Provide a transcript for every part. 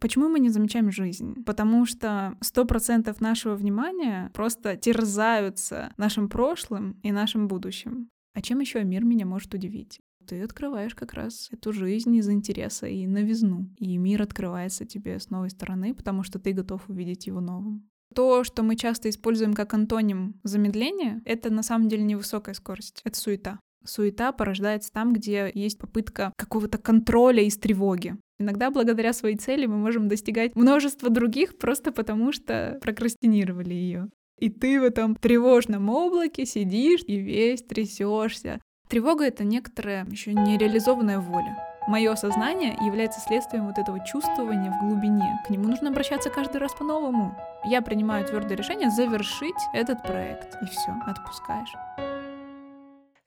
Почему мы не замечаем жизнь? Потому что сто процентов нашего внимания просто терзаются нашим прошлым и нашим будущим. А чем еще мир меня может удивить? Ты открываешь как раз эту жизнь из интереса и новизну. И мир открывается тебе с новой стороны, потому что ты готов увидеть его новым. То, что мы часто используем как антоним замедления, это на самом деле не высокая скорость, это суета. Суета порождается там, где есть попытка какого-то контроля из тревоги. Иногда благодаря своей цели мы можем достигать множества других просто потому, что прокрастинировали ее. И ты в этом тревожном облаке сидишь и весь трясешься. Тревога — это некоторая еще нереализованная воля. Мое сознание является следствием вот этого чувствования в глубине. К нему нужно обращаться каждый раз по-новому. Я принимаю твердое решение завершить этот проект. И все, отпускаешь.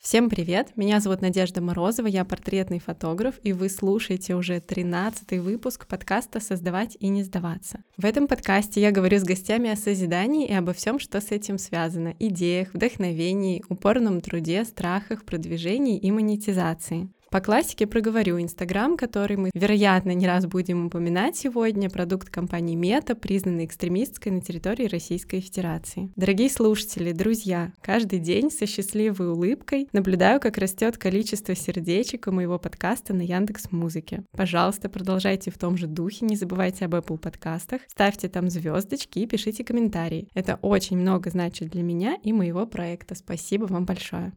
Всем привет! Меня зовут Надежда Морозова, я портретный фотограф, и вы слушаете уже 13 выпуск подкаста «Создавать и не сдаваться». В этом подкасте я говорю с гостями о созидании и обо всем, что с этим связано — идеях, вдохновении, упорном труде, страхах, продвижении и монетизации. По классике проговорю Инстаграм, который мы, вероятно, не раз будем упоминать сегодня, продукт компании Мета, признанный экстремистской на территории Российской Федерации. Дорогие слушатели, друзья, каждый день со счастливой улыбкой наблюдаю, как растет количество сердечек у моего подкаста на Яндекс Музыке. Пожалуйста, продолжайте в том же духе, не забывайте об Apple подкастах, ставьте там звездочки и пишите комментарии. Это очень много значит для меня и моего проекта. Спасибо вам большое.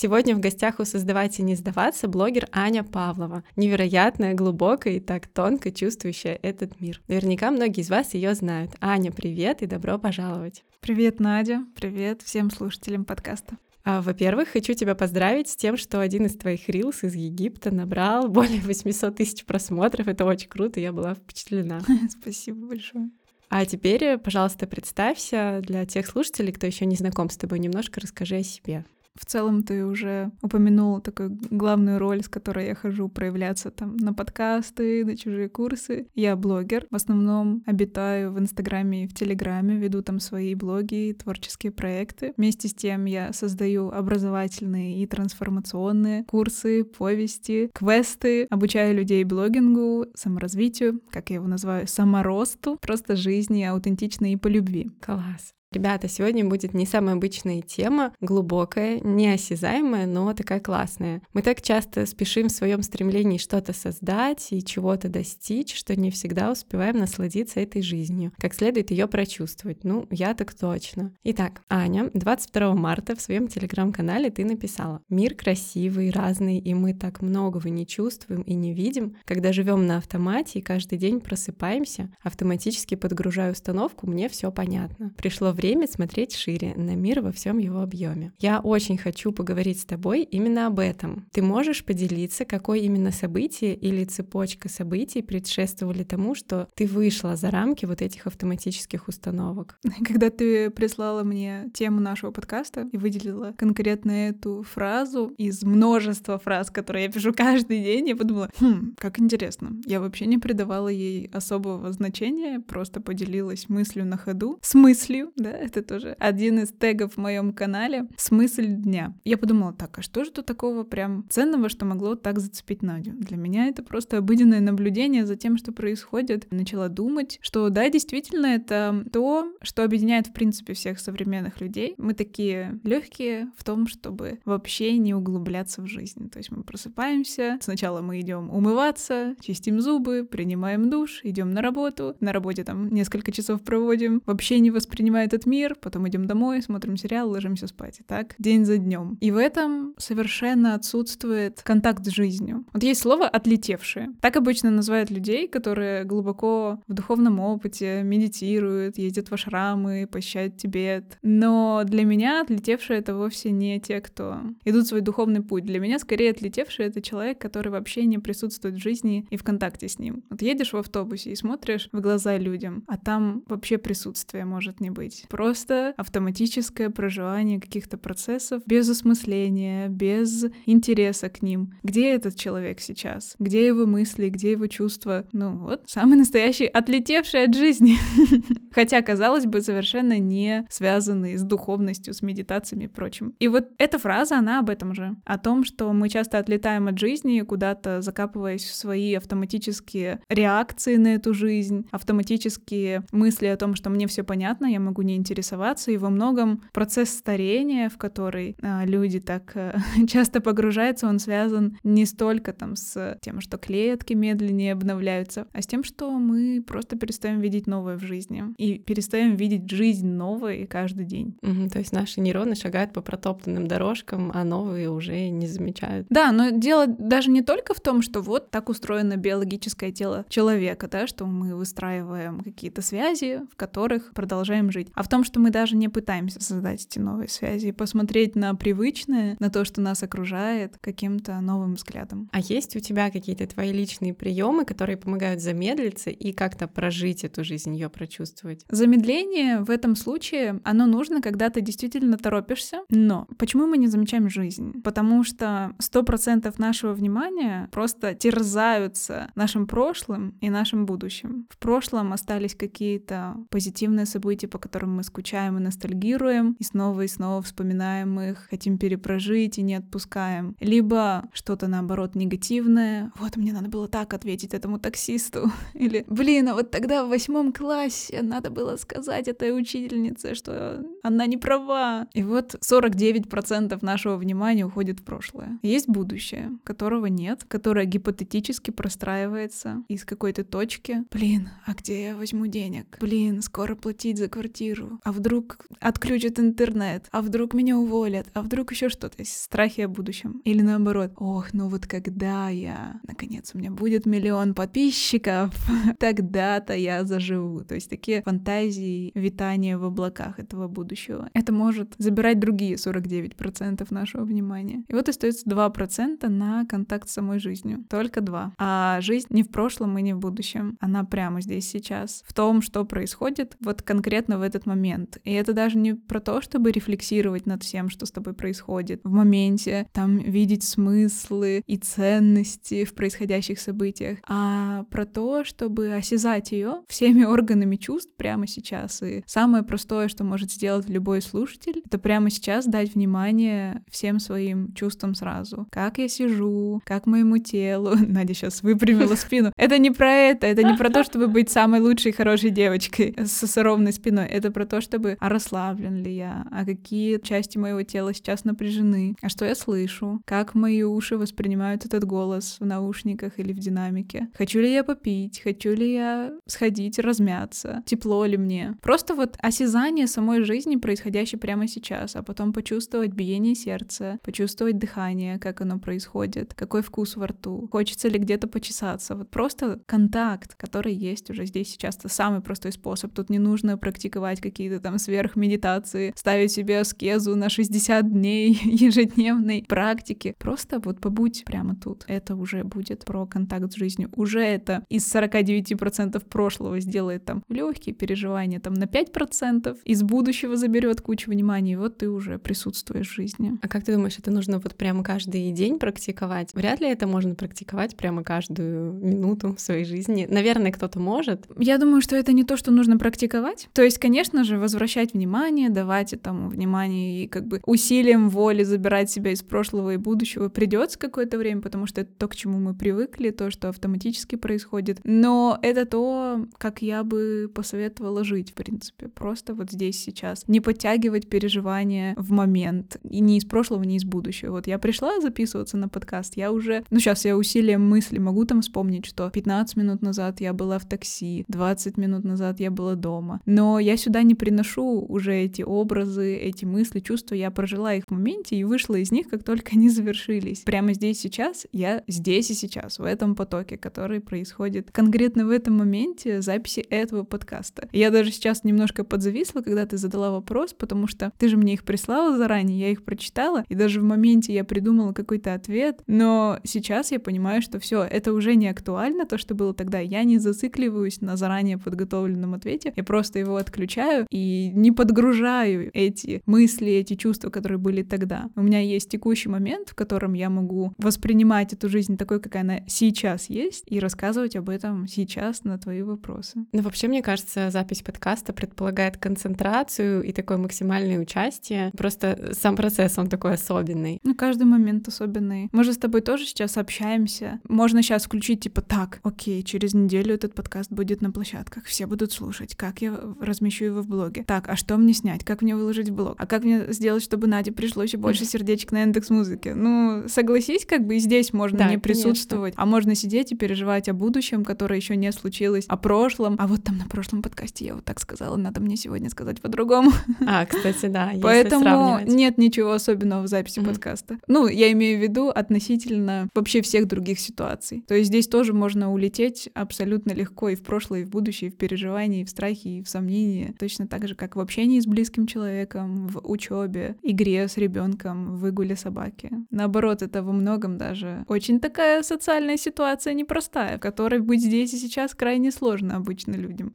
Сегодня в гостях у «Создавать и не сдаваться» блогер Аня Павлова, невероятная, глубокая и так тонко чувствующая этот мир. Наверняка многие из вас ее знают. Аня, привет и добро пожаловать. Привет, Надя. Привет всем слушателям подкаста. А, во-первых, хочу тебя поздравить с тем, что один из твоих рилс из Египта набрал более 800 тысяч просмотров. Это очень круто, я была впечатлена. Спасибо большое. А теперь, пожалуйста, представься для тех слушателей, кто еще не знаком с тобой, немножко расскажи о себе. В целом ты уже упомянула такую главную роль, с которой я хожу проявляться там на подкасты, на чужие курсы. Я блогер, в основном обитаю в Инстаграме и в Телеграме, веду там свои блоги, творческие проекты. Вместе с тем я создаю образовательные и трансформационные курсы, повести, квесты, обучаю людей блогингу, саморазвитию, как я его называю, саморосту, просто жизни аутентичной и по любви. Класс. Ребята, сегодня будет не самая обычная тема, глубокая, неосязаемая, но такая классная. Мы так часто спешим в своем стремлении что-то создать и чего-то достичь, что не всегда успеваем насладиться этой жизнью, как следует ее прочувствовать. Ну, я так точно. Итак, Аня, 22 марта в своем телеграм-канале ты написала: Мир красивый, разный, и мы так многого не чувствуем и не видим, когда живем на автомате и каждый день просыпаемся, автоматически подгружаю установку, мне все понятно. Пришло время смотреть шире на мир во всем его объеме. Я очень хочу поговорить с тобой именно об этом. Ты можешь поделиться, какое именно событие или цепочка событий предшествовали тому, что ты вышла за рамки вот этих автоматических установок? Когда ты прислала мне тему нашего подкаста и выделила конкретно эту фразу из множества фраз, которые я пишу каждый день, я подумала, хм, как интересно. Я вообще не придавала ей особого значения, просто поделилась мыслью на ходу, с мыслью, да, да, это тоже один из тегов в моем канале «Смысл дня». Я подумала, так, а что же тут такого прям ценного, что могло так зацепить Надю? Для меня это просто обыденное наблюдение за тем, что происходит. Начала думать, что да, действительно, это то, что объединяет, в принципе, всех современных людей. Мы такие легкие в том, чтобы вообще не углубляться в жизнь. То есть мы просыпаемся, сначала мы идем умываться, чистим зубы, принимаем душ, идем на работу, на работе там несколько часов проводим, вообще не воспринимая это этот мир, потом идем домой, смотрим сериал, ложимся спать. И так день за днем. И в этом совершенно отсутствует контакт с жизнью. Вот есть слово «отлетевшие». Так обычно называют людей, которые глубоко в духовном опыте медитируют, ездят в ашрамы, посещают Тибет. Но для меня отлетевшие — это вовсе не те, кто идут свой духовный путь. Для меня скорее отлетевший — это человек, который вообще не присутствует в жизни и в контакте с ним. Вот едешь в автобусе и смотришь в глаза людям, а там вообще присутствия может не быть Просто автоматическое проживание каких-то процессов без осмысления, без интереса к ним. Где этот человек сейчас? Где его мысли, где его чувства? Ну вот, самый настоящий отлетевший от жизни. Хотя, казалось бы, совершенно не связанный с духовностью, с медитациями и прочим. И вот эта фраза, она об этом же. О том, что мы часто отлетаем от жизни, куда-то закапываясь в свои автоматические реакции на эту жизнь, автоматические мысли о том, что мне все понятно, я могу не интересоваться, и во многом процесс старения, в который а, люди так а, часто погружаются, он связан не столько там с тем, что клетки медленнее обновляются, а с тем, что мы просто перестаем видеть новое в жизни и перестаем видеть жизнь новой каждый день. Угу, то есть наши нейроны шагают по протоптанным дорожкам, а новые уже не замечают. Да, но дело даже не только в том, что вот так устроено биологическое тело человека, да, что мы выстраиваем какие-то связи, в которых продолжаем жить, а в том, что мы даже не пытаемся создать эти новые связи и посмотреть на привычное, на то, что нас окружает, каким-то новым взглядом. А есть у тебя какие-то твои личные приемы, которые помогают замедлиться и как-то прожить эту жизнь, ее прочувствовать? Замедление в этом случае, оно нужно, когда ты действительно торопишься. Но почему мы не замечаем жизнь? Потому что сто процентов нашего внимания просто терзаются нашим прошлым и нашим будущим. В прошлом остались какие-то позитивные события, по которым мы скучаем и ностальгируем, и снова и снова вспоминаем их, хотим перепрожить и не отпускаем. Либо что-то наоборот негативное. Вот мне надо было так ответить этому таксисту. Или, блин, а вот тогда в восьмом классе надо было сказать этой учительнице, что она не права. И вот 49% нашего внимания уходит в прошлое. Есть будущее, которого нет, которое гипотетически простраивается из какой-то точки. Блин, а где я возьму денег? Блин, скоро платить за квартиру. А вдруг отключат интернет? А вдруг меня уволят? А вдруг еще что-то? Страхи о будущем. Или наоборот, ох, ну вот когда я, наконец, у меня будет миллион подписчиков, тогда-то я заживу. То есть такие фантазии, витания в облаках этого будущего. Это может забирать другие 49% нашего внимания. И вот остается 2% на контакт с самой жизнью. Только 2. А жизнь не в прошлом и не в будущем. Она прямо здесь сейчас. В том, что происходит вот конкретно в этот момент. И это даже не про то, чтобы рефлексировать над всем, что с тобой происходит в моменте, там видеть смыслы и ценности в происходящих событиях, а про то, чтобы осязать ее всеми органами чувств прямо сейчас. И самое простое, что может сделать любой слушатель, это прямо сейчас дать внимание всем своим чувствам сразу. Как я сижу, как моему телу. Надя сейчас выпрямила спину. Это не про это, это не про то, чтобы быть самой лучшей хорошей девочкой с ровной спиной. Это про то, чтобы а расслаблен ли я, а какие части моего тела сейчас напряжены, а что я слышу, как мои уши воспринимают этот голос в наушниках или в динамике. Хочу ли я попить, хочу ли я сходить, размяться, тепло ли мне. Просто вот осязание самой жизни, происходящей прямо сейчас, а потом почувствовать биение сердца, почувствовать дыхание, как оно происходит, какой вкус во рту, хочется ли где-то почесаться. Вот просто контакт, который есть уже здесь сейчас, это самый простой способ. Тут не нужно практиковать какие-то там сверхмедитации, ставить себе аскезу на 60 дней ежедневной практики. Просто вот побудь прямо тут. Это уже будет про контакт с жизнью. Уже это из 49% прошлого сделает там легкие переживания там на 5%, из будущего заберет кучу внимания, и вот ты уже присутствуешь в жизни. А как ты думаешь, это нужно вот прямо каждый день практиковать? Вряд ли это можно практиковать прямо каждую минуту в своей жизни. Наверное, кто-то может. Я думаю, что это не то, что нужно практиковать. То есть, конечно же, возвращать внимание, давать этому внимание и как бы усилием воли забирать себя из прошлого и будущего придется какое-то время, потому что это то, к чему мы привыкли, то, что автоматически происходит. Но это то, как я бы посоветовала жить, в принципе. Просто вот здесь сейчас. Не подтягивать переживания в момент. И не из прошлого, не из будущего. Вот я пришла записываться на подкаст, я уже... Ну, сейчас я усилием мысли могу там вспомнить, что 15 минут назад я была в такси, 20 минут назад я была дома. Но я сюда не приношу уже эти образы, эти мысли, чувства. Я прожила их в моменте и вышла из них, как только они завершились. Прямо здесь сейчас я здесь и сейчас, в этом потоке, который происходит конкретно в этом моменте записи этого подкаста. Я даже сейчас немножко подзависла, когда ты задала вопрос, потому что ты же мне их прислала заранее, я их прочитала, и даже в моменте я придумала какой-то ответ, но сейчас я понимаю, что все, это уже не актуально, то, что было тогда. Я не зацикливаюсь на заранее подготовленном ответе, я просто его отключаю, размышляю и не подгружаю эти мысли, эти чувства, которые были тогда. У меня есть текущий момент, в котором я могу воспринимать эту жизнь такой, какая она сейчас есть, и рассказывать об этом сейчас на твои вопросы. Ну, вообще, мне кажется, запись подкаста предполагает концентрацию и такое максимальное участие. Просто сам процесс, он такой особенный. Ну, каждый момент особенный. Мы же с тобой тоже сейчас общаемся. Можно сейчас включить, типа, так, окей, через неделю этот подкаст будет на площадках, все будут слушать, как я размещу его в блоге. Так, а что мне снять? Как мне выложить в блог? А как мне сделать, чтобы Наде пришло еще больше сердечек на индекс музыки? Ну, согласись, как бы и здесь можно да, не присутствовать, конечно. а можно сидеть и переживать о будущем, которое еще не случилось, о прошлом. А вот там на прошлом подкасте я вот так сказала, надо мне сегодня сказать по-другому. А, кстати, да. Поэтому нет ничего особенного в записи mm-hmm. подкаста. Ну, я имею в виду относительно вообще всех других ситуаций. То есть здесь тоже можно улететь абсолютно легко и в прошлое, и в будущее, и в переживании, и в страхе, и в сомнении. Точно так же, как в общении с близким человеком, в учебе, игре с ребенком, в выгуле собаки. Наоборот, это во многом даже очень такая социальная ситуация непростая, в которой быть здесь и сейчас крайне сложно обычно людям.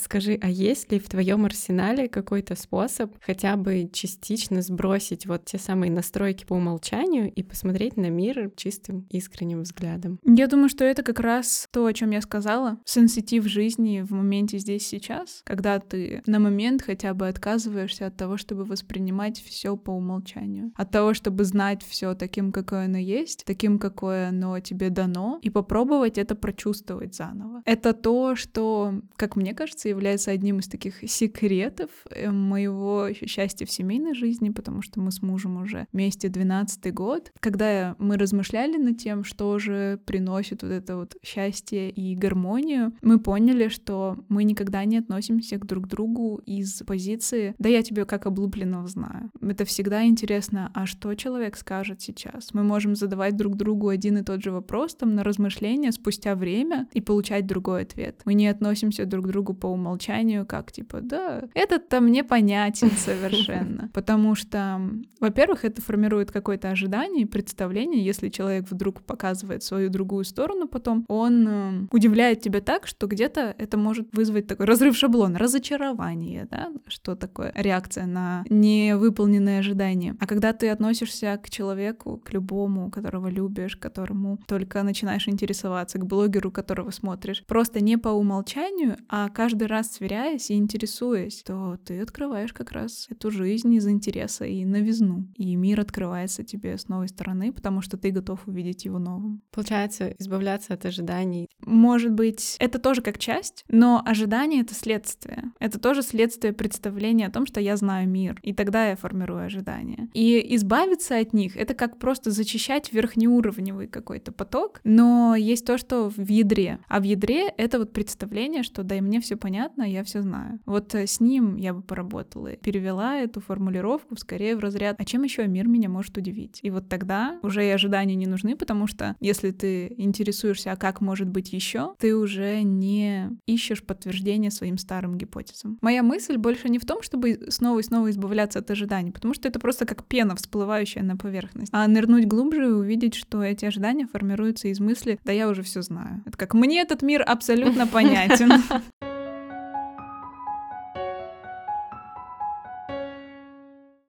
Скажи, а есть ли в твоем арсенале какой-то способ хотя бы частично сбросить вот те самые настройки по умолчанию и посмотреть на мир чистым, искренним взглядом? Я думаю, что это как раз то, о чем я сказала. Сенситив жизни в моменте здесь сейчас, когда ты на момент хотя бы отказываешься от того, чтобы воспринимать все по умолчанию, от того, чтобы знать все таким, какое оно есть, таким, какое оно тебе дано, и попробовать это прочувствовать заново. Это то, что, как мне кажется, является одним из таких секретов э, моего счастья в семейной жизни, потому что мы с мужем уже вместе 12 год. Когда мы размышляли над тем, что же приносит вот это вот счастье и гармонию, мы поняли, что мы никогда не относимся к друг другу из позиции «да я тебе как облупленного знаю». Это всегда интересно, а что человек скажет сейчас? Мы можем задавать друг другу один и тот же вопрос там на размышления спустя время и получать другой ответ. Мы не относимся друг к другу по умолчанию, как типа, да, этот-то мне понятен совершенно. Потому что, во-первых, это формирует какое-то ожидание и представление, если человек вдруг показывает свою другую сторону потом, он э, удивляет тебя так, что где-то это может вызвать такой разрыв шаблона, разочарование, да, что такое реакция на невыполненные ожидания. А когда ты относишься к человеку, к любому, которого любишь, которому только начинаешь интересоваться, к блогеру, которого смотришь, просто не по умолчанию, а каждый раз сверяясь и интересуясь, то ты открываешь как раз эту жизнь из интереса и новизну. И мир открывается тебе с новой стороны, потому что ты готов увидеть его новым. Получается, избавляться от ожиданий. Может быть, это тоже как часть, но ожидание — это следствие. Это тоже следствие представления о том, что я знаю мир, и тогда я формирую ожидания. И избавиться от них — это как просто зачищать верхнеуровневый какой-то поток, но есть то, что в ядре. А в ядре — это вот представление, что да, и мне все понятно, понятно, я все знаю. Вот э, с ним я бы поработала. Перевела эту формулировку скорее в разряд, а чем еще мир меня может удивить? И вот тогда уже и ожидания не нужны, потому что если ты интересуешься, а как может быть еще, ты уже не ищешь подтверждения своим старым гипотезам. Моя мысль больше не в том, чтобы снова и снова избавляться от ожиданий, потому что это просто как пена, всплывающая на поверхность. А нырнуть глубже и увидеть, что эти ожидания формируются из мысли, да я уже все знаю. Это как мне этот мир абсолютно понятен.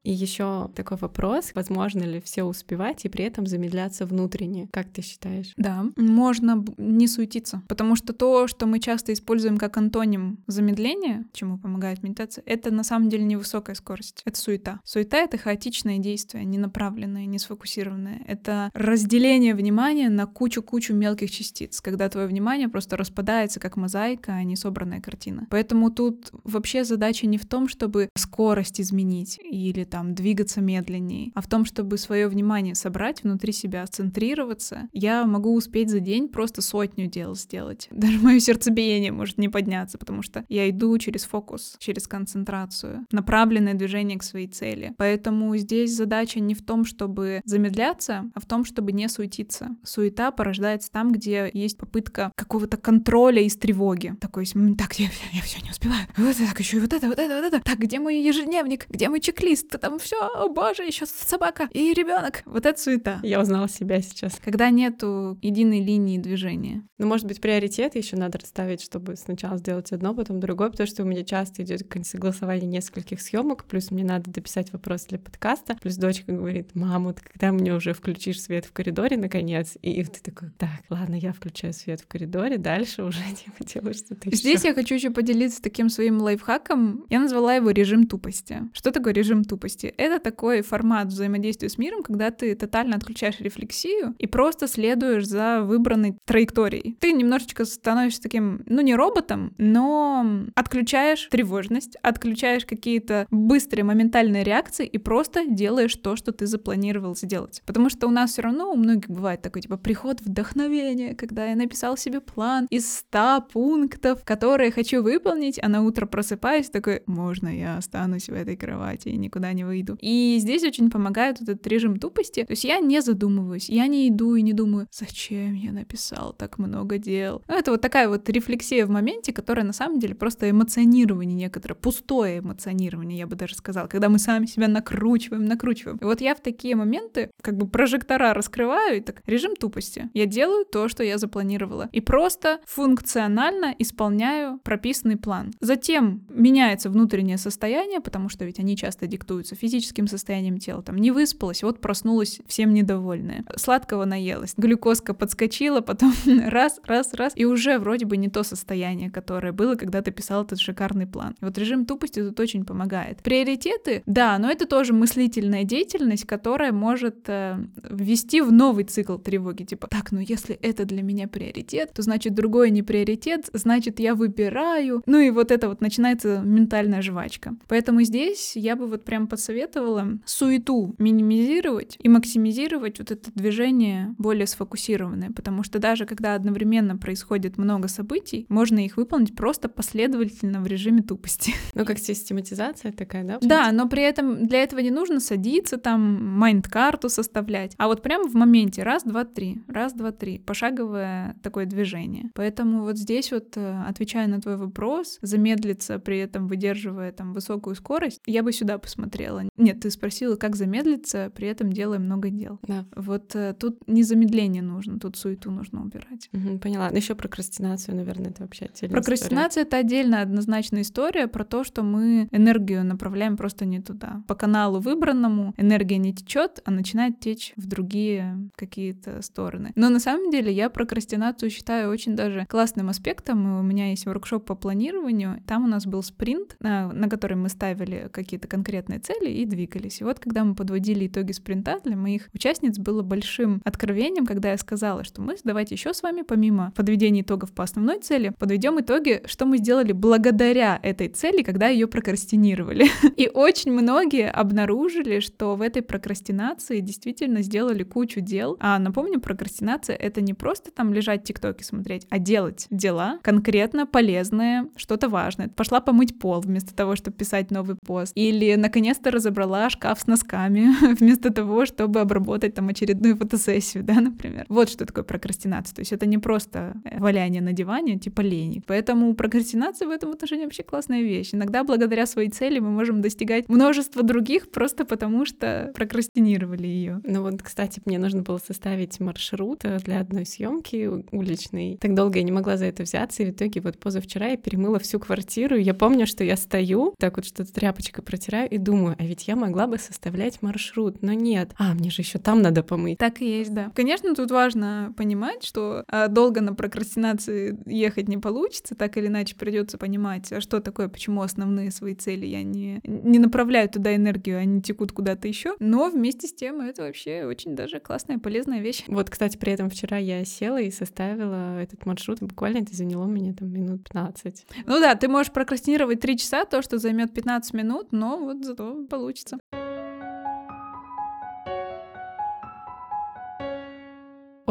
И еще такой вопрос, возможно ли все успевать и при этом замедляться внутренне? Как ты считаешь? Да, можно не суетиться, потому что то, что мы часто используем как антоним замедления, чему помогает медитация, это на самом деле не высокая скорость, это суета. Суета — это хаотичное действие, не направленное, не сфокусированное. Это разделение внимания на кучу-кучу мелких частиц, когда твое внимание просто распадается как мозаика, а не собранная картина. Поэтому тут вообще задача не в том, чтобы скорость изменить или там двигаться медленнее, а в том, чтобы свое внимание собрать внутри себя, центрироваться, я могу успеть за день просто сотню дел сделать. Даже мое сердцебиение может не подняться, потому что я иду через фокус, через концентрацию, направленное движение к своей цели. Поэтому здесь задача не в том, чтобы замедляться, а в том, чтобы не суетиться. Суета порождается там, где есть попытка какого-то контроля из тревоги. Такой, так, я, я все не успеваю. Вот так, еще и вот это, вот это, вот это. Так, где мой ежедневник? Где мой чек-лист? Там все, о боже, еще собака и ребенок. Вот это суета. Я узнала себя сейчас. Когда нету единой линии движения. Ну, может быть, приоритеты еще надо расставить, чтобы сначала сделать одно, потом другое, потому что у меня часто идет согласование нескольких съемок, плюс мне надо дописать вопрос для подкаста, плюс дочка говорит, мама, ты когда мне уже включишь свет в коридоре, наконец? И ты такой, так, ладно, я включаю свет в коридоре, дальше уже типа делаю что-то еще. Здесь я хочу еще поделиться таким своим лайфхаком. Я назвала его режим тупости. Что такое режим тупости? Это такой формат взаимодействия с миром, когда ты тотально отключаешь рефлексию и просто следуешь за выбранной траекторией. Ты немножечко становишься таким, ну не роботом, но отключаешь тревожность, отключаешь какие-то быстрые моментальные реакции и просто делаешь то, что ты запланировал сделать. Потому что у нас все равно у многих бывает такой типа приход вдохновения, когда я написал себе план из 100 пунктов, которые хочу выполнить, а на утро просыпаюсь такой, можно я останусь в этой кровати и никуда не выйду. И здесь очень помогает вот этот режим тупости. То есть я не задумываюсь, я не иду и не думаю, зачем я написал так много дел. Ну, это вот такая вот рефлексия в моменте, которая на самом деле просто эмоционирование некоторое, пустое эмоционирование, я бы даже сказала, когда мы сами себя накручиваем, накручиваем. И вот я в такие моменты как бы прожектора раскрываю, и так режим тупости. Я делаю то, что я запланировала. И просто функционально исполняю прописанный план. Затем меняется внутреннее состояние, потому что ведь они часто диктуются физическим состоянием тела. Там не выспалась, вот проснулась всем недовольная. Сладкого наелась, глюкозка подскочила, потом раз, раз, раз, и уже вроде бы не то состояние, которое было, когда ты писал этот шикарный план. Вот режим тупости тут очень помогает. Приоритеты, да, но это тоже мыслительная деятельность, которая может э, ввести в новый цикл тревоги. Типа, так, ну если это для меня приоритет, то значит другое не приоритет, значит я выбираю. Ну и вот это вот начинается ментальная жвачка. Поэтому здесь я бы вот прям посоветовала суету минимизировать и максимизировать вот это движение более сфокусированное, потому что даже когда одновременно происходит много событий, можно их выполнить просто последовательно в режиме тупости. Ну, как систематизация такая, да? Да, но при этом для этого не нужно садиться там, майнд-карту составлять, а вот прямо в моменте раз, два, три, раз, два, три, пошаговое такое движение. Поэтому вот здесь вот, э, отвечая на твой вопрос, замедлиться при этом выдерживая там высокую скорость, я бы сюда посмотрела. Нет, ты спросила, как замедлиться, при этом делая много дел. Да. Вот э, тут не замедление нужно, тут суету нужно убирать. Угу, поняла. Еще прокрастинацию, наверное, это вообще отдельная Прокрастинация — это отдельная однозначная история про то, что мы энергию направляем просто не туда. По каналу выбранному энергия не течет, а начинает течь в другие какие-то стороны. Но на самом деле я прокрастинацию считаю очень даже классным аспектом. У меня есть воркшоп по планированию. Там у нас был спринт, на, на который мы ставили какие-то конкретные цели и двигались. И вот когда мы подводили итоги спринта, для моих участниц было большим откровением, когда я сказала, что мы давайте еще с вами, помимо подведения итогов по основной цели, подведем итоги, что мы сделали благодаря этой цели, когда ее прокрастинировали. И очень многие обнаружили, что в этой прокрастинации действительно сделали кучу дел. А напомню, прокрастинация — это не просто там лежать тиктоки смотреть, а делать дела конкретно полезные, что-то важное. Пошла помыть пол вместо того, чтобы писать новый пост. Или наконец-то разобрала шкаф с носками вместо того, чтобы обработать там очередную фотосессию, да, например. Вот что такое прокрастинация. То есть это не просто э, валяние на диване, типа лени. Поэтому прокрастинация в этом отношении вообще классная вещь. Иногда благодаря своей цели мы можем достигать множества других просто потому, что прокрастинировали ее. Ну вот, кстати, мне нужно было составить маршрут э, для одной съемки уличной. Так долго я не могла за это взяться, и в итоге вот позавчера я перемыла всю квартиру. Я помню, что я стою, так вот что-то тряпочкой протираю и думаю, а ведь я могла бы составлять маршрут, но нет. А, мне же еще там надо помыть. Так и есть, да. Конечно, тут важно понимать, что а, долго на прокрастинации ехать не получится, так или иначе придется понимать, а что такое, почему основные свои цели я не, не направляю туда энергию, они текут куда-то еще. Но вместе с тем это вообще очень даже классная, полезная вещь. Вот, кстати, при этом вчера я села и составила этот маршрут. Буквально это заняло мне там минут 15. Ну да, ты можешь прокрастинировать 3 часа, то, что займет 15 минут, но вот зато получится.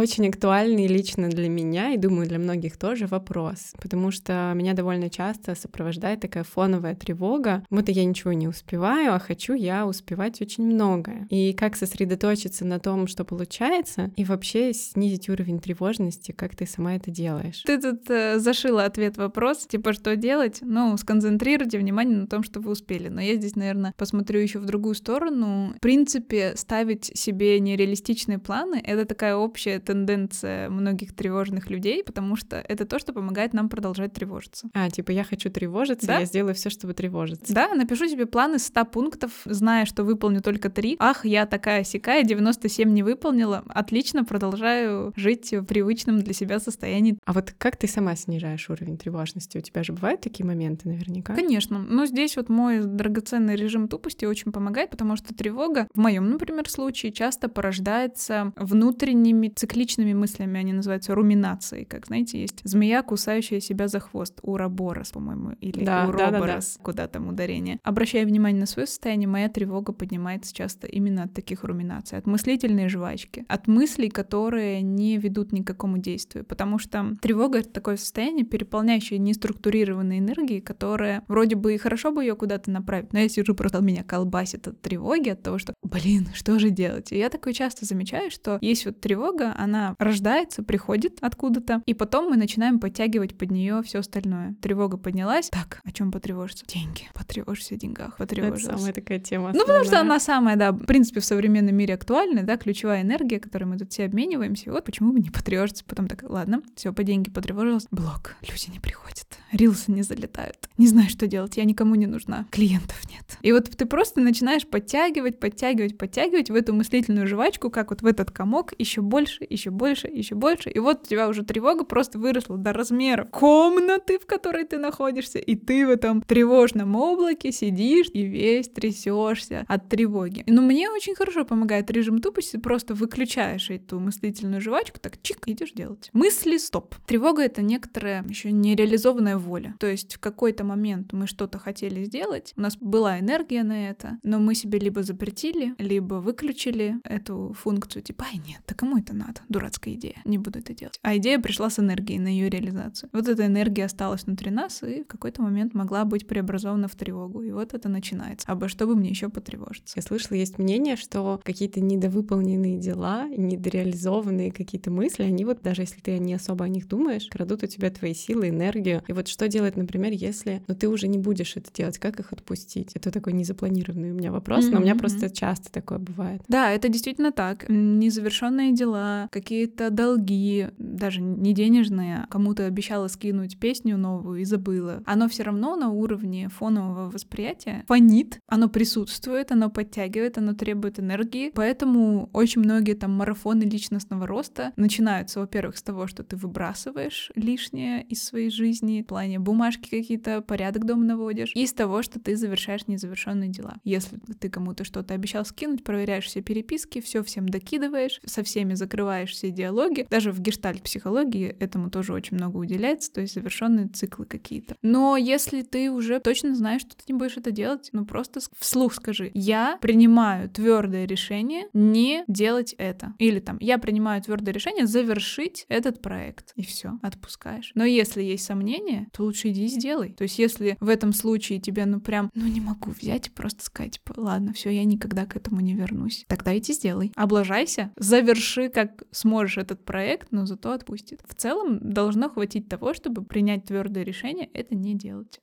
Очень актуальный лично для меня и, думаю, для многих тоже вопрос, потому что меня довольно часто сопровождает такая фоновая тревога, будто я ничего не успеваю, а хочу я успевать очень многое. И как сосредоточиться на том, что получается, и вообще снизить уровень тревожности, как ты сама это делаешь. Ты тут э, зашила ответ вопрос, типа, что делать? Ну, сконцентрируйте внимание на том, что вы успели. Но я здесь, наверное, посмотрю еще в другую сторону. В принципе, ставить себе нереалистичные планы — это такая общая тенденция многих тревожных людей, потому что это то, что помогает нам продолжать тревожиться. А, типа, я хочу тревожиться, да? я сделаю все, чтобы тревожиться. Да, напишу себе планы 100 пунктов, зная, что выполню только 3. Ах, я такая сякая, 97 не выполнила. Отлично, продолжаю жить в привычном для себя состоянии. А вот как ты сама снижаешь уровень тревожности? У тебя же бывают такие моменты наверняка? Конечно. Но здесь вот мой драгоценный режим тупости очень помогает, потому что тревога, в моем, например, случае, часто порождается внутренними цикличными мыслями. Они называются руминацией. Как, знаете, есть змея, кусающая себя за хвост. Уроборос, по-моему, или да, уроборос, да, да, да. куда там ударение. Обращая внимание на свое состояние, моя тревога поднимается часто именно от таких руминаций, от мыслительной жвачки, от мыслей, которые не ведут ни к какому действию. Потому что тревога — это такое состояние, переполняющее неструктурированной энергией, которая вроде бы и хорошо бы ее куда-то направить, но я сижу, просто меня колбасит от тревоги, от того, что, блин, что же делать? И я такое часто замечаю, что есть вот тревога, она рождается, приходит откуда-то, и потом мы начинаем подтягивать под нее все остальное. Тревога поднялась. Так, о чем потревожиться? Деньги. Потревожься о деньгах. Потревожься. Это самая такая тема. Основная. Ну, потому что она самая, да, в принципе, в современном мире актуальная, да, ключевая энергия, которой мы тут все обмениваемся. И вот почему бы не потревожиться. Потом так, ладно, все, по деньги потревожилась. Блок. Люди не приходят. Рилсы не залетают. Не знаю, что делать. Я никому не нужна. Клиентов нет. И вот ты просто начинаешь подтягивать, подтягивать, подтягивать в эту мыслительную жвачку, как вот в этот комок, еще больше, еще больше, еще больше. И вот у тебя уже тревога просто выросла до размера комнаты, в которой ты находишься, и ты в этом тревожном облаке сидишь и весь трясешься от тревоги. Но мне очень хорошо помогает режим тупости, просто выключаешь эту мыслительную жвачку, так чик, идешь делать. Мысли стоп. Тревога — это некоторая еще нереализованная воля. То есть в какой-то момент мы что-то хотели сделать, у нас была энергия на это, но мы себе либо запретили, либо выключили эту функцию, типа, ай, нет, да кому это надо? Дурацкая идея, не буду это делать. А идея пришла с энергией на ее реализацию. Вот эта энергия осталась внутри нас и в какой-то момент могла быть преобразована в тревогу. И вот это начинается. Бы что бы мне еще потревожиться? Я слышала, есть мнение, что какие-то недовыполненные дела, недореализованные какие-то мысли, они вот даже если ты не особо о них думаешь, крадут у тебя твои силы, энергию. И вот что делать, например, если ну, ты уже не будешь это делать, как их отпустить? Это такой незапланированный у меня вопрос, mm-hmm. но у меня просто часто такое бывает. Да, это действительно так. Незавершенные дела, какие-то долги, даже не денежные, кому-то обещала скинуть песню новую и забыла. Оно все равно на уровне фонового восприятия фонит, оно присутствует, оно подтягивает, оно требует энергии. Поэтому очень многие там марафоны личностного роста начинаются, во-первых, с того, что ты выбрасываешь лишнее из своей жизни, в плане бумажки какие-то, порядок дома наводишь, и с того, что ты завершаешь незавершенные дела. Если ты кому-то что-то обещал скинуть, проверяешь все переписки, все всем докидываешь, со всеми закрываешь все диалоги. Даже в гештальт-психологии этому тоже очень много уделяется, то есть завершенные циклы какие-то. Но если ты уже точно знаешь, что ты не будешь это делать, ну просто вслух скажи, я принимаю твердое решение не делать это. Или там, я принимаю твердое решение завершить этот проект. И все, отпускаешь. Но если есть сомнения, то лучше иди и сделай. То есть если в этом случае тебе, ну прям, ну не могу взять и просто сказать, типа, ладно, все, я никогда к этому не вернусь. Тогда иди сделай. Облажайся, заверши как сможешь этот проект, но зато отпустит. В целом должно хватить того, чтобы принять твердое решение это не делать.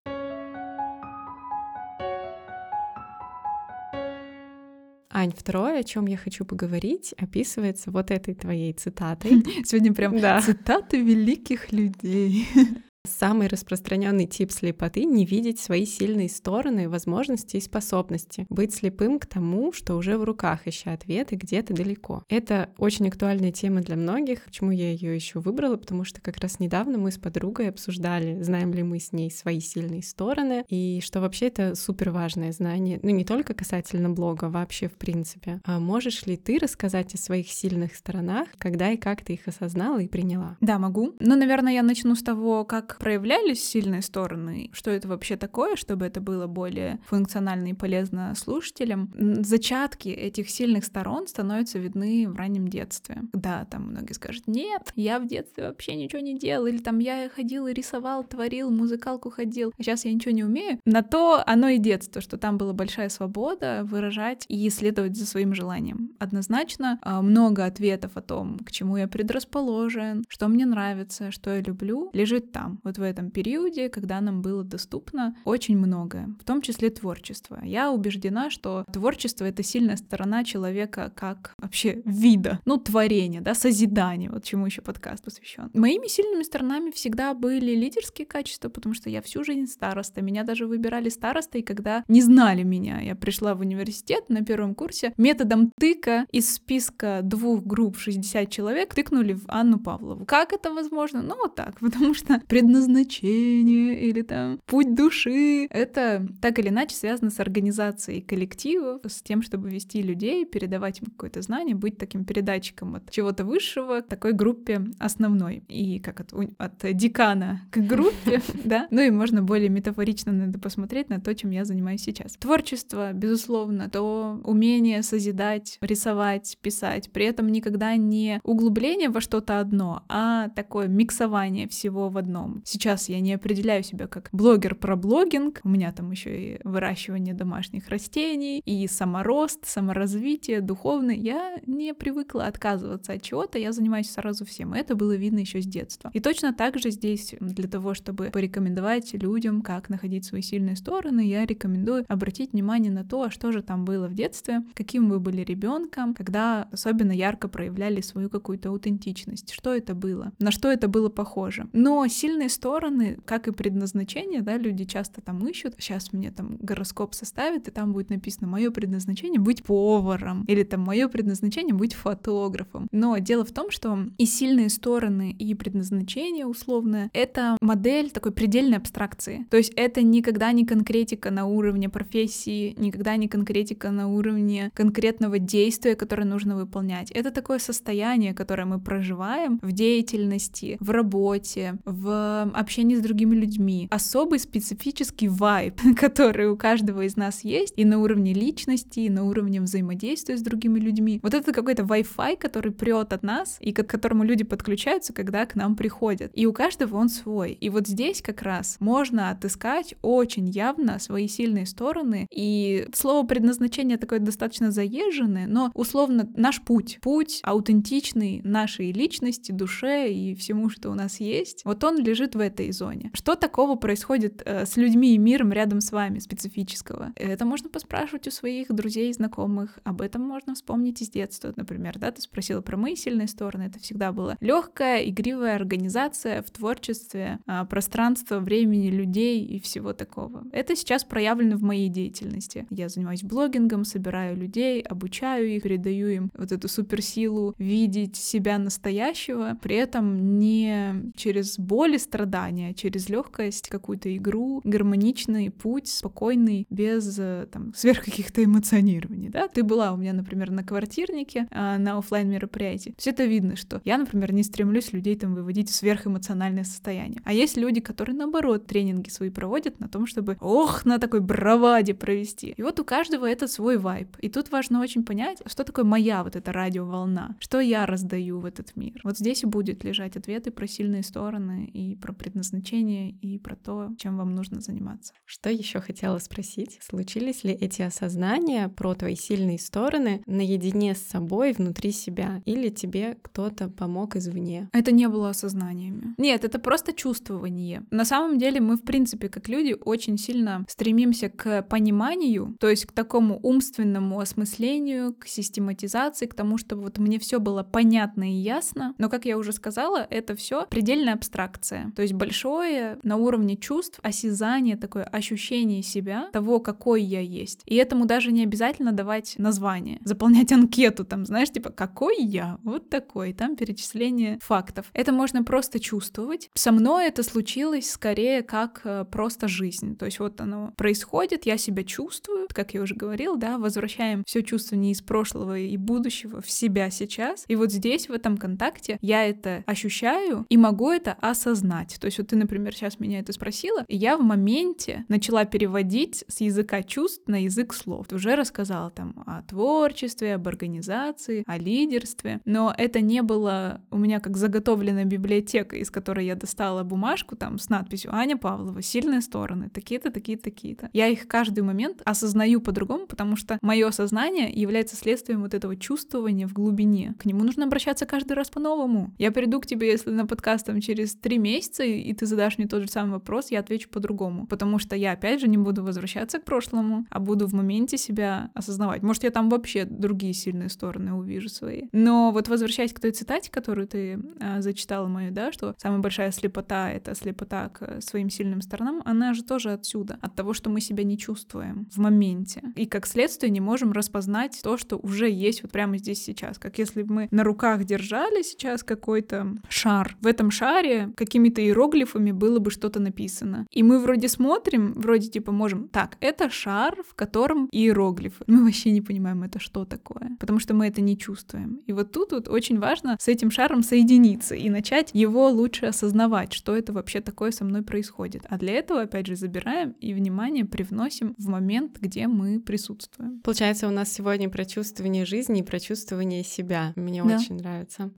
Ань, второе, о чем я хочу поговорить, описывается вот этой твоей цитатой. Сегодня прям да. цитаты великих людей. Самый распространенный тип слепоты — не видеть свои сильные стороны, возможности и способности, быть слепым к тому, что уже в руках, ища ответы где-то далеко. Это очень актуальная тема для многих. Почему я ее еще выбрала? Потому что как раз недавно мы с подругой обсуждали, знаем ли мы с ней свои сильные стороны, и что вообще это супер важное знание, ну не только касательно блога, вообще в принципе. А можешь ли ты рассказать о своих сильных сторонах, когда и как ты их осознала и приняла? Да, могу. Ну, наверное, я начну с того, как проявлялись сильные стороны, что это вообще такое, чтобы это было более функционально и полезно слушателям, зачатки этих сильных сторон становятся видны в раннем детстве. Да, там многие скажут, нет, я в детстве вообще ничего не делал, или там я ходил и рисовал, творил, музыкалку ходил, а сейчас я ничего не умею. На то оно и детство, что там была большая свобода выражать и следовать за своим желанием. Однозначно а, много ответов о том, к чему я предрасположен, что мне нравится, что я люблю, лежит там, вот в этом периоде, когда нам было доступно очень многое, в том числе творчество. Я убеждена, что творчество — это сильная сторона человека как вообще вида, ну, творения, да, созидания, вот чему еще подкаст посвящен. Моими сильными сторонами всегда были лидерские качества, потому что я всю жизнь староста, меня даже выбирали старостой, когда не знали меня. Я пришла в университет на первом курсе методом тыка из списка двух групп 60 человек тыкнули в Анну Павлову. Как это возможно? Ну, вот так, потому что предназначение или там путь души, это так или иначе связано с организацией коллектива, с тем, чтобы вести людей, передавать им какое-то знание, быть таким передатчиком от чего-то высшего к такой группе основной. И как от, от декана к группе, да? Ну и можно более метафорично надо посмотреть на то, чем я занимаюсь сейчас. Творчество, безусловно, то умение созидать, рисовать, писать, при этом никогда не углубление во что-то одно, а такое миксование всего в одном. Сейчас я не определяю себя как блогер про блогинг, у меня там еще и выращивание домашних растений, и саморост, саморазвитие, духовный. Я не привыкла отказываться от чего-то, я занимаюсь сразу всем. Это было видно еще с детства. И точно так же здесь для того, чтобы порекомендовать людям, как находить свои сильные стороны, я рекомендую обратить внимание на то, что же там было в детстве, каким вы были ребенком, когда особенно ярко проявляли свою какую-то аутентичность, что это было, на что это было похоже. Но сильные стороны, как и предназначение, да, люди часто там ищут, сейчас мне там гороскоп составит, и там будет написано мое предназначение быть поваром, или там мое предназначение быть фотографом. Но дело в том, что и сильные стороны, и предназначение условное — это модель такой предельной абстракции. То есть это никогда не конкретика на уровне профессии, никогда не конкретика на уровне конкретного действия, которое нужно выполнять. Это такое состояние, которое мы проживаем в деятельности, в работе, в общении с другими людьми. Особый специфический вайб, который у каждого из нас есть и на уровне личности, и на уровне взаимодействия с другими людьми. Вот это какой-то Wi-Fi, который прет от нас и к которому люди подключаются, когда к нам приходят. И у каждого он свой. И вот здесь как раз можно отыскать очень явно свои сильные стороны. И слово предназначение такое достаточно заезженное, но условно наш путь, путь аутентичный нашей личности, душе и всему, что у нас есть, вот он лежит в этой зоне. Что такого происходит э, с людьми и миром рядом с вами специфического? Это можно поспрашивать у своих друзей и знакомых. Об этом можно вспомнить из детства, например, да, ты спросила про мои сильные стороны. Это всегда была легкая, игривая организация в творчестве, э, пространство, времени, людей и всего такого. Это сейчас проявлено в моей деятельности. Я занимаюсь блогингом, собираю людей, обучаю их, передаю им вот эту суперсилу видеть себя настоящего, при этом не через боль и страдания, а через легкость, какую-то игру, гармоничный путь, спокойный, без э, там сверх каких-то эмоционирований, да? Ты была у меня, например, на квартирнике, а, на офлайн мероприятии. Все это видно, что я, например, не стремлюсь людей там выводить в сверхэмоциональное состояние. А есть люди, которые, наоборот, тренинги свои проводят на том, чтобы, ох, на такой браваде провести. И вот у каждого этот свой вайб. И тут важно очень понять, что такое моя вот эта радиоволна, что я раздаю в этот мир. Вот здесь и будет лежать ответы про сильные стороны и про предназначение и про то, чем вам нужно заниматься. Что еще хотела спросить? Случились ли эти осознания про твои сильные стороны наедине с собой внутри себя? Или тебе кто-то помог извне? Это не было осознаниями. Нет, это просто чувствование. На самом деле мы, в принципе, как люди, очень сильно стремимся к пониманию, то есть к такому умственному осмыслению, к систематизации, к тому, чтобы вот мне все было понятно и ясно. Но, как я уже сказала, это все предельная абстракция. То есть большое на уровне чувств, осязание, такое ощущение себя, того, какой я есть. И этому даже не обязательно давать название, заполнять анкету там, знаешь, типа, какой я, вот такой, там перечисление фактов. Это можно просто чувствовать. Со мной это случилось скорее как э, просто жизнь. То есть вот оно происходит, я себя чувствую, как я уже говорил, да, возвращаем все чувство не из прошлого и будущего в себя сейчас. И вот здесь, в этом контакте, я это ощущаю и могу это осознать осознать. То есть вот ты, например, сейчас меня это спросила, и я в моменте начала переводить с языка чувств на язык слов. Ты уже рассказала там о творчестве, об организации, о лидерстве, но это не было у меня как заготовленная библиотека, из которой я достала бумажку там с надписью «Аня Павлова. Сильные стороны. Такие-то, такие-то, такие-то». Я их каждый момент осознаю по-другому, потому что мое сознание является следствием вот этого чувствования в глубине. К нему нужно обращаться каждый раз по-новому. Я приду к тебе, если на подкаст там через три месяца, и ты задашь мне тот же самый вопрос, я отвечу по-другому. Потому что я, опять же, не буду возвращаться к прошлому, а буду в моменте себя осознавать. Может, я там вообще другие сильные стороны увижу свои. Но вот возвращаясь к той цитате, которую ты а, зачитала мою, да, что самая большая слепота — это слепота к своим сильным сторонам, она же тоже отсюда, от того, что мы себя не чувствуем в моменте. И как следствие не можем распознать то, что уже есть вот прямо здесь сейчас. Как если бы мы на руках держали сейчас какой-то шар. В этом шаре какими-то иероглифами было бы что-то написано. И мы вроде смотрим, вроде типа можем, так, это шар, в котором иероглифы. Мы вообще не понимаем, это что такое, потому что мы это не чувствуем. И вот тут вот очень важно с этим шаром соединиться и начать его лучше осознавать, что это вообще такое со мной происходит. А для этого, опять же, забираем и внимание привносим в момент, где мы присутствуем. Получается, у нас сегодня про чувствование жизни и про чувствование себя. Мне да. очень нравится.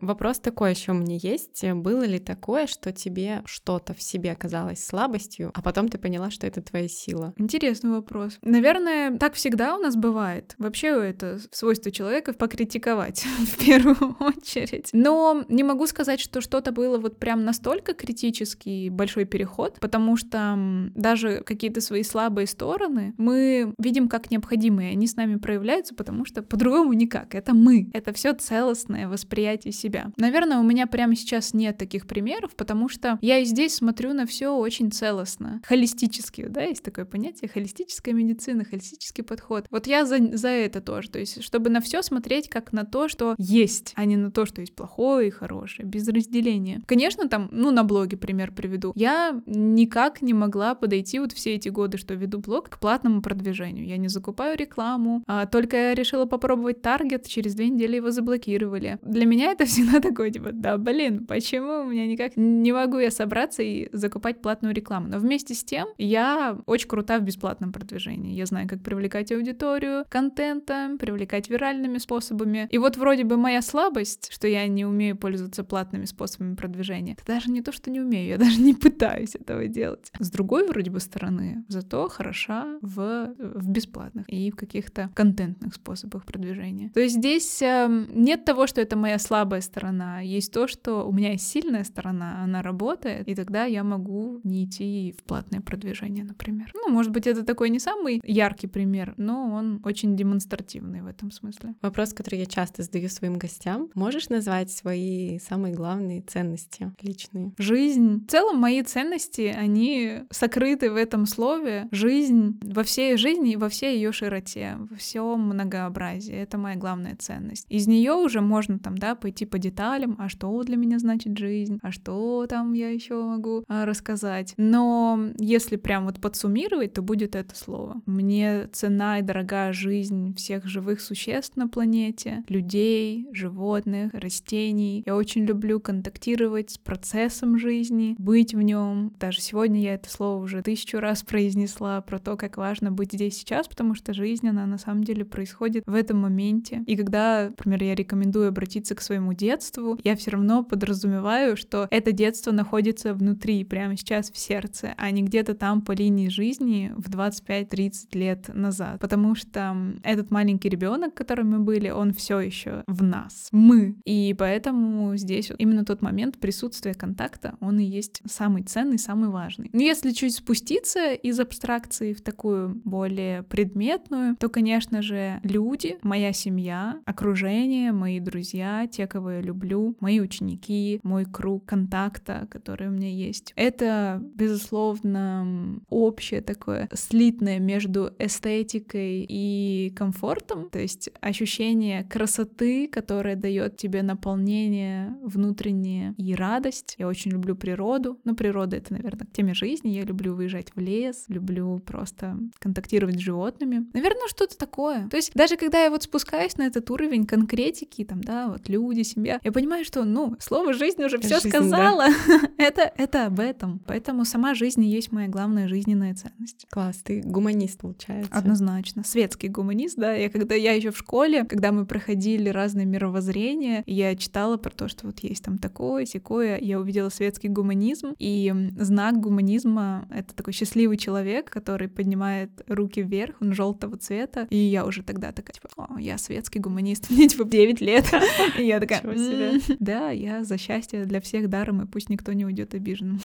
Вопрос такой еще у меня есть. Было ли такое, что тебе что-то в себе казалось слабостью, а потом ты поняла, что это твоя сила? Интересный вопрос. Наверное, так всегда у нас бывает. Вообще это свойство человека покритиковать в первую очередь. Но не могу сказать, что что-то было вот прям настолько критический большой переход, потому что даже какие-то свои слабые стороны мы видим как необходимые. Они с нами проявляются, потому что по-другому никак. Это мы. Это все целостное восприятие себя себя. Наверное, у меня прямо сейчас нет таких примеров, потому что я и здесь смотрю на все очень целостно. Холистически, да, есть такое понятие, холистическая медицина, холистический подход. Вот я за, за это тоже, то есть чтобы на все смотреть как на то, что есть, а не на то, что есть плохое и хорошее, без разделения. Конечно, там, ну, на блоге пример приведу. Я никак не могла подойти вот все эти годы, что веду блог, к платному продвижению. Я не закупаю рекламу, а только я решила попробовать таргет, через две недели его заблокировали. Для меня это все всегда такой, типа, да, блин, почему у меня никак не могу я собраться и закупать платную рекламу? Но вместе с тем я очень крута в бесплатном продвижении. Я знаю, как привлекать аудиторию контентом, привлекать виральными способами. И вот вроде бы моя слабость, что я не умею пользоваться платными способами продвижения, это даже не то, что не умею, я даже не пытаюсь этого делать. С другой вроде бы стороны, зато хороша в, в бесплатных и в каких-то контентных способах продвижения. То есть здесь э, нет того, что это моя слабая сторона, есть то, что у меня есть сильная сторона, она работает, и тогда я могу не идти в платное продвижение, например. Ну, может быть, это такой не самый яркий пример, но он очень демонстративный в этом смысле. Вопрос, который я часто задаю своим гостям. Можешь назвать свои самые главные ценности личные? Жизнь. В целом, мои ценности, они сокрыты в этом слове. Жизнь во всей жизни и во всей ее широте, во всем многообразии. Это моя главная ценность. Из нее уже можно там, да, пойти по деталям, а что для меня значит жизнь, а что там я еще могу а, рассказать. Но если прям вот подсуммировать, то будет это слово. Мне цена и дорога жизнь всех живых существ на планете, людей, животных, растений. Я очень люблю контактировать с процессом жизни, быть в нем. Даже сегодня я это слово уже тысячу раз произнесла про то, как важно быть здесь сейчас, потому что жизнь, она на самом деле происходит в этом моменте. И когда, например, я рекомендую обратиться к своему детству, детству, я все равно подразумеваю, что это детство находится внутри, прямо сейчас в сердце, а не где-то там по линии жизни в 25-30 лет назад. Потому что этот маленький ребенок, которым мы были, он все еще в нас. Мы. И поэтому здесь именно тот момент присутствия контакта, он и есть самый ценный, самый важный. Но если чуть спуститься из абстракции в такую более предметную, то, конечно же, люди, моя семья, окружение, мои друзья, те, кого я люблю, мои ученики, мой круг контакта, который у меня есть. Это, безусловно, общее такое слитное между эстетикой и комфортом, то есть ощущение красоты, которое дает тебе наполнение внутреннее и радость. Я очень люблю природу, но природа — это, наверное, к теме жизни. Я люблю выезжать в лес, люблю просто контактировать с животными. Наверное, что-то такое. То есть даже когда я вот спускаюсь на этот уровень конкретики, там, да, вот люди, семья, я понимаю, что, ну, слово «жизнь» уже все сказала. Да. это, это об этом. Поэтому сама жизнь и есть моя главная жизненная ценность. Класс, ты гуманист, получается. Однозначно. Светский гуманист, да. Я когда я еще в школе, когда мы проходили разные мировоззрения, я читала про то, что вот есть там такое, секое, я увидела светский гуманизм, и знак гуманизма — это такой счастливый человек, который поднимает руки вверх, он желтого цвета, и я уже тогда такая, типа, О, я светский гуманист, мне типа 9 лет, и я такая, да, я за счастье для всех даром, и пусть никто не уйдет обиженным.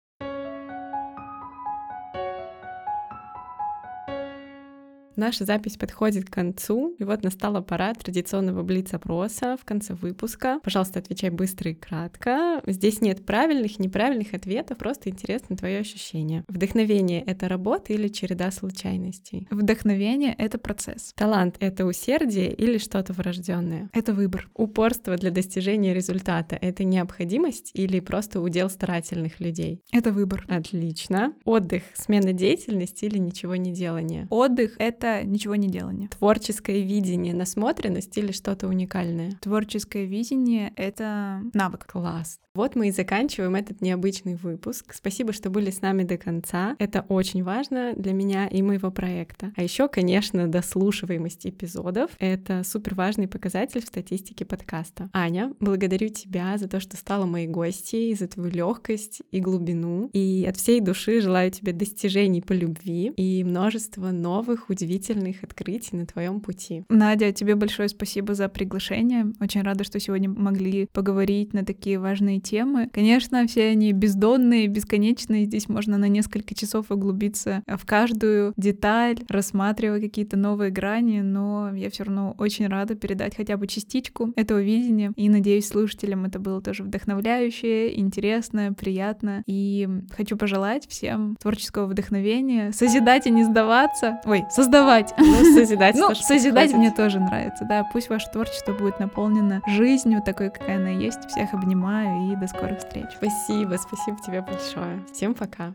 Наша запись подходит к концу, и вот настала пора традиционного блиц-опроса в конце выпуска. Пожалуйста, отвечай быстро и кратко. Здесь нет правильных неправильных ответов, просто интересно твое ощущение. Вдохновение — это работа или череда случайностей? Вдохновение — это процесс. Талант — это усердие или что-то врожденное? Это выбор. Упорство для достижения результата — это необходимость или просто удел старательных людей? Это выбор. Отлично. Отдых — смена деятельности или ничего не делания? Отдых — это это ничего не делание. Творческое видение, насмотренность или что-то уникальное? Творческое видение — это навык. Класс. Вот мы и заканчиваем этот необычный выпуск. Спасибо, что были с нами до конца. Это очень важно для меня и моего проекта. А еще, конечно, дослушиваемость эпизодов — это супер важный показатель в статистике подкаста. Аня, благодарю тебя за то, что стала моей гостьей, за твою легкость и глубину. И от всей души желаю тебе достижений по любви и множества новых удивительных открытий на твоем пути. Надя, тебе большое спасибо за приглашение. Очень рада, что сегодня могли поговорить на такие важные темы. Конечно, все они бездонные, бесконечные. Здесь можно на несколько часов углубиться в каждую деталь, рассматривая какие-то новые грани, но я все равно очень рада передать хотя бы частичку этого видения. И надеюсь, слушателям это было тоже вдохновляющее, интересно, приятно. И хочу пожелать всем творческого вдохновения, созидать и не сдаваться. Ой, создавать. Ну, созидать. Ну, созидать мне тоже нравится, да. Пусть ваше творчество будет наполнено жизнью такой, какая она есть. Всех обнимаю и до скорых встреч. Спасибо, спасибо тебе большое. Всем пока.